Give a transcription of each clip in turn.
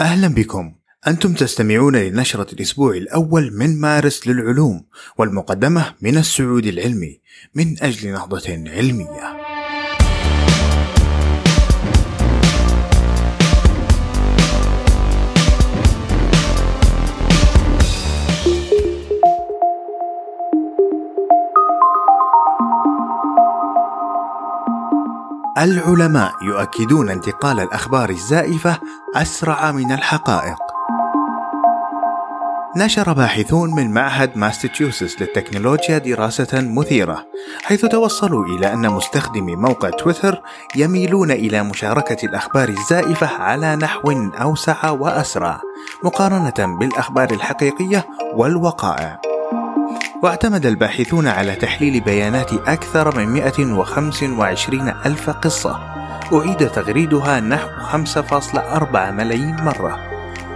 أهلا بكم. أنتم تستمعون لنشرة الأسبوع الأول من مارس للعلوم والمقدمة من السعود العلمي من أجل نهضة علمية. العلماء يؤكدون انتقال الأخبار الزائفة أسرع من الحقائق. نشر باحثون من معهد ماستشوستس للتكنولوجيا دراسة مثيرة، حيث توصلوا إلى أن مستخدمي موقع تويتر يميلون إلى مشاركة الأخبار الزائفة على نحو أوسع وأسرع، مقارنة بالأخبار الحقيقية والوقائع. واعتمد الباحثون على تحليل بيانات أكثر من 125 ألف قصة. أعيد تغريدها نحو 5.4 ملايين مرة.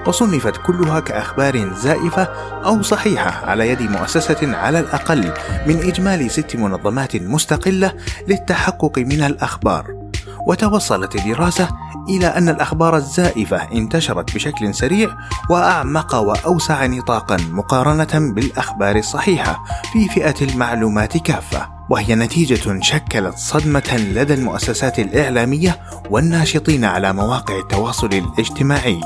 وصنفت كلها كأخبار زائفة أو صحيحة على يد مؤسسة على الأقل من إجمالي ست منظمات مستقلة للتحقق من الأخبار. وتوصلت الدراسة إلى أن الأخبار الزائفة انتشرت بشكل سريع وأعمق وأوسع نطاقا مقارنة بالأخبار الصحيحة في فئة المعلومات كافة. وهي نتيجة شكلت صدمة لدى المؤسسات الإعلامية والناشطين على مواقع التواصل الاجتماعي.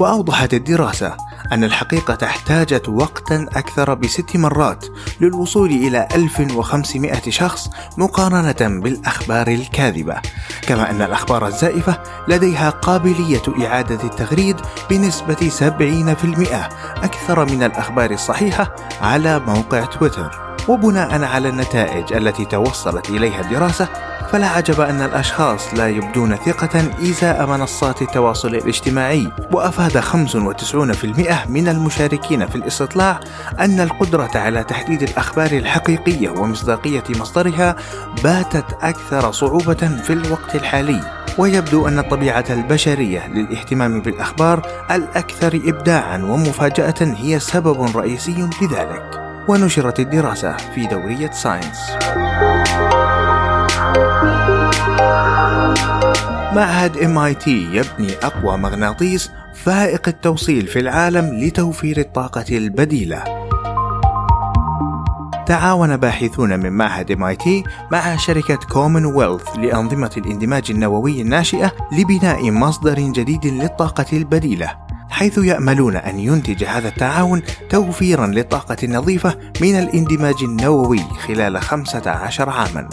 وأوضحت الدراسة أن الحقيقة احتاجت وقتا أكثر بست مرات للوصول إلى 1500 شخص مقارنة بالأخبار الكاذبة. كما أن الأخبار الزائفة لديها قابلية إعادة التغريد بنسبة 70% أكثر من الأخبار الصحيحة على موقع تويتر. وبناء على النتائج التي توصلت إليها الدراسة فلا عجب أن الأشخاص لا يبدون ثقة إزاء منصات التواصل الاجتماعي. وأفاد 95% من المشاركين في الاستطلاع أن القدرة على تحديد الأخبار الحقيقية ومصداقية مصدرها باتت أكثر صعوبة في الوقت الحالي. ويبدو أن الطبيعة البشرية للاهتمام بالأخبار الأكثر إبداعا ومفاجأة هي سبب رئيسي لذلك. ونشرت الدراسة في دورية ساينس. معهد MIT يبني أقوى مغناطيس فائق التوصيل في العالم لتوفير الطاقة البديلة تعاون باحثون من معهد MIT مع شركة كومنولث لأنظمة الاندماج النووي الناشئة لبناء مصدر جديد للطاقة البديلة حيث يأملون أن ينتج هذا التعاون توفيرا للطاقة النظيفة من الاندماج النووي خلال 15 عاما.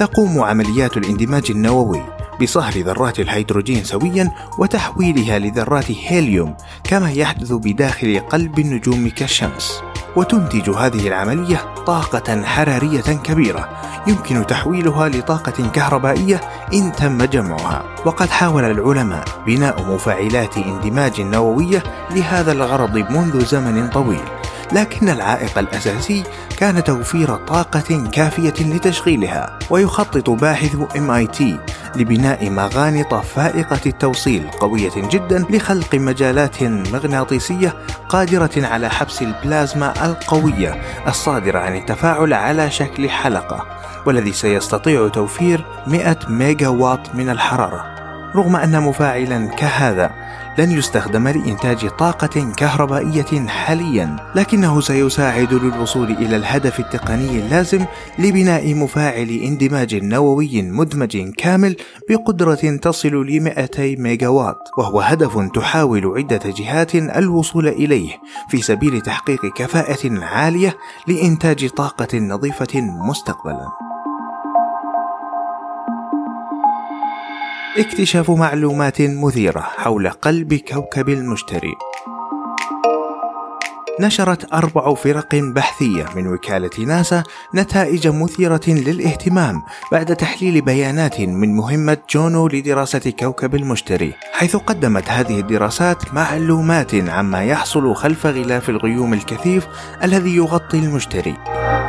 تقوم عمليات الاندماج النووي بصهر ذرات الهيدروجين سويا وتحويلها لذرات هيليوم كما يحدث بداخل قلب النجوم كالشمس. وتنتج هذه العملية طاقة حرارية كبيرة يمكن تحويلها لطاقة كهربائية إن تم جمعها وقد حاول العلماء بناء مفاعلات اندماج نووية لهذا الغرض منذ زمن طويل لكن العائق الأساسي كان توفير طاقة كافية لتشغيلها ويخطط باحث MIT لبناء مغانط فائقة التوصيل قوية جدا لخلق مجالات مغناطيسية قادرة على حبس البلازما القوية الصادرة عن التفاعل على شكل حلقة والذي سيستطيع توفير 100 ميجا واط من الحرارة. رغم أن مفاعلا كهذا لن يستخدم لإنتاج طاقة كهربائية حاليا لكنه سيساعد للوصول إلى الهدف التقني اللازم لبناء مفاعل اندماج نووي مدمج كامل بقدرة تصل ل 200 ميجا واط وهو هدف تحاول عدة جهات الوصول إليه في سبيل تحقيق كفاءة عالية لإنتاج طاقة نظيفة مستقبلا. اكتشاف معلومات مثيرة حول قلب كوكب المشتري. نشرت أربع فرق بحثية من وكالة ناسا نتائج مثيرة للاهتمام بعد تحليل بيانات من مهمة جونو لدراسة كوكب المشتري، حيث قدمت هذه الدراسات معلومات عما يحصل خلف غلاف الغيوم الكثيف الذي يغطي المشتري.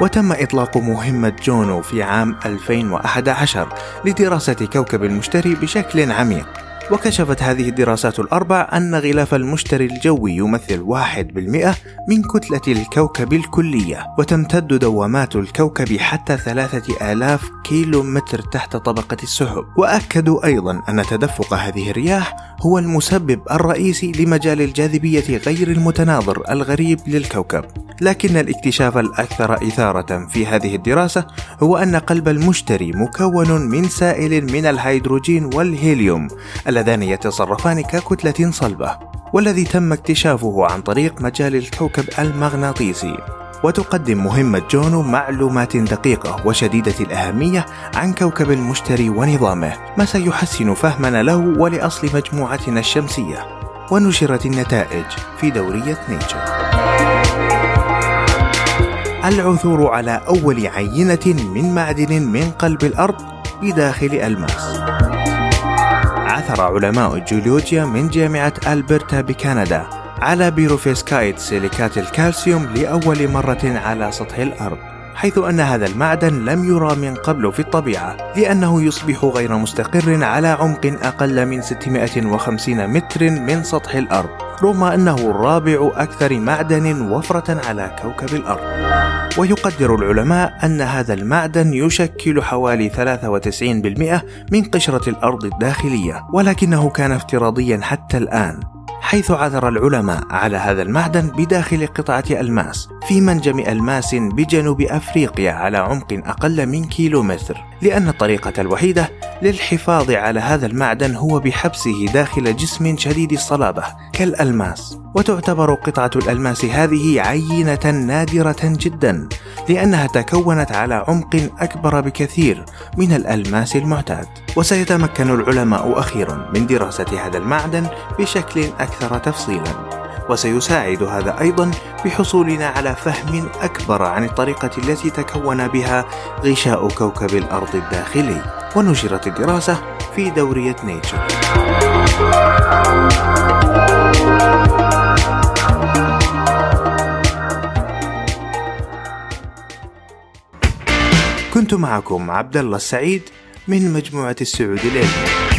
وتم إطلاق مهمة جونو في عام 2011 لدراسة كوكب المشتري بشكل عميق وكشفت هذه الدراسات الأربع أن غلاف المشتري الجوي يمثل 1% من كتلة الكوكب الكلية وتمتد دوامات الكوكب حتى 3000 كيلو متر تحت طبقة السحب. وأكدوا أيضا أن تدفق هذه الرياح هو المسبب الرئيسي لمجال الجاذبية غير المتناظر الغريب للكوكب. لكن الاكتشاف الأكثر إثارة في هذه الدراسة هو أن قلب المشتري مكون من سائل من الهيدروجين والهيليوم اللذان يتصرفان ككتلة صلبة والذي تم اكتشافه عن طريق مجال الكوكب المغناطيسي. وتقدم مهمة جونو معلومات دقيقة وشديدة الأهمية عن كوكب المشتري ونظامه ما سيحسن فهمنا له ولأصل مجموعتنا الشمسية. ونشرت النتائج في دورية نيتشر. العثور على أول عينة من معدن من قلب الأرض بداخل ألماس. عثر علماء الجيولوجيا من جامعة ألبرتا بكندا على بيروفيسكايت سيليكات الكالسيوم لأول مرة على سطح الأرض حيث أن هذا المعدن لم يرى من قبل في الطبيعة لأنه يصبح غير مستقر على عمق أقل من 650 متر من سطح الأرض رغم أنه الرابع أكثر معدن وفرة على كوكب الأرض. ويقدر العلماء أن هذا المعدن يشكل حوالي 93% من قشرة الأرض الداخلية ولكنه كان افتراضيا حتى الآن. حيث عثر العلماء على هذا المعدن بداخل قطعة ألماس في منجم ألماس بجنوب أفريقيا على عمق أقل من كيلومتر. لأن الطريقة الوحيدة للحفاظ على هذا المعدن هو بحبسه داخل جسم شديد الصلابة كالألماس. وتعتبر قطعة الألماس هذه عينة نادرة جدا. لأنها تكونت على عمق أكبر بكثير من الألماس المعتاد. وسيتمكن العلماء أخيرا من دراسة هذا المعدن بشكل أكثر تفصيلا. وسيساعد هذا أيضا بحصولنا على فهم أكبر عن الطريقة التي تكون بها غشاء كوكب الأرض الداخلي. ونشرت الدراسة في دورية نيتشر كنت معكم عبد الله السعيد من مجموعة السعود العلمي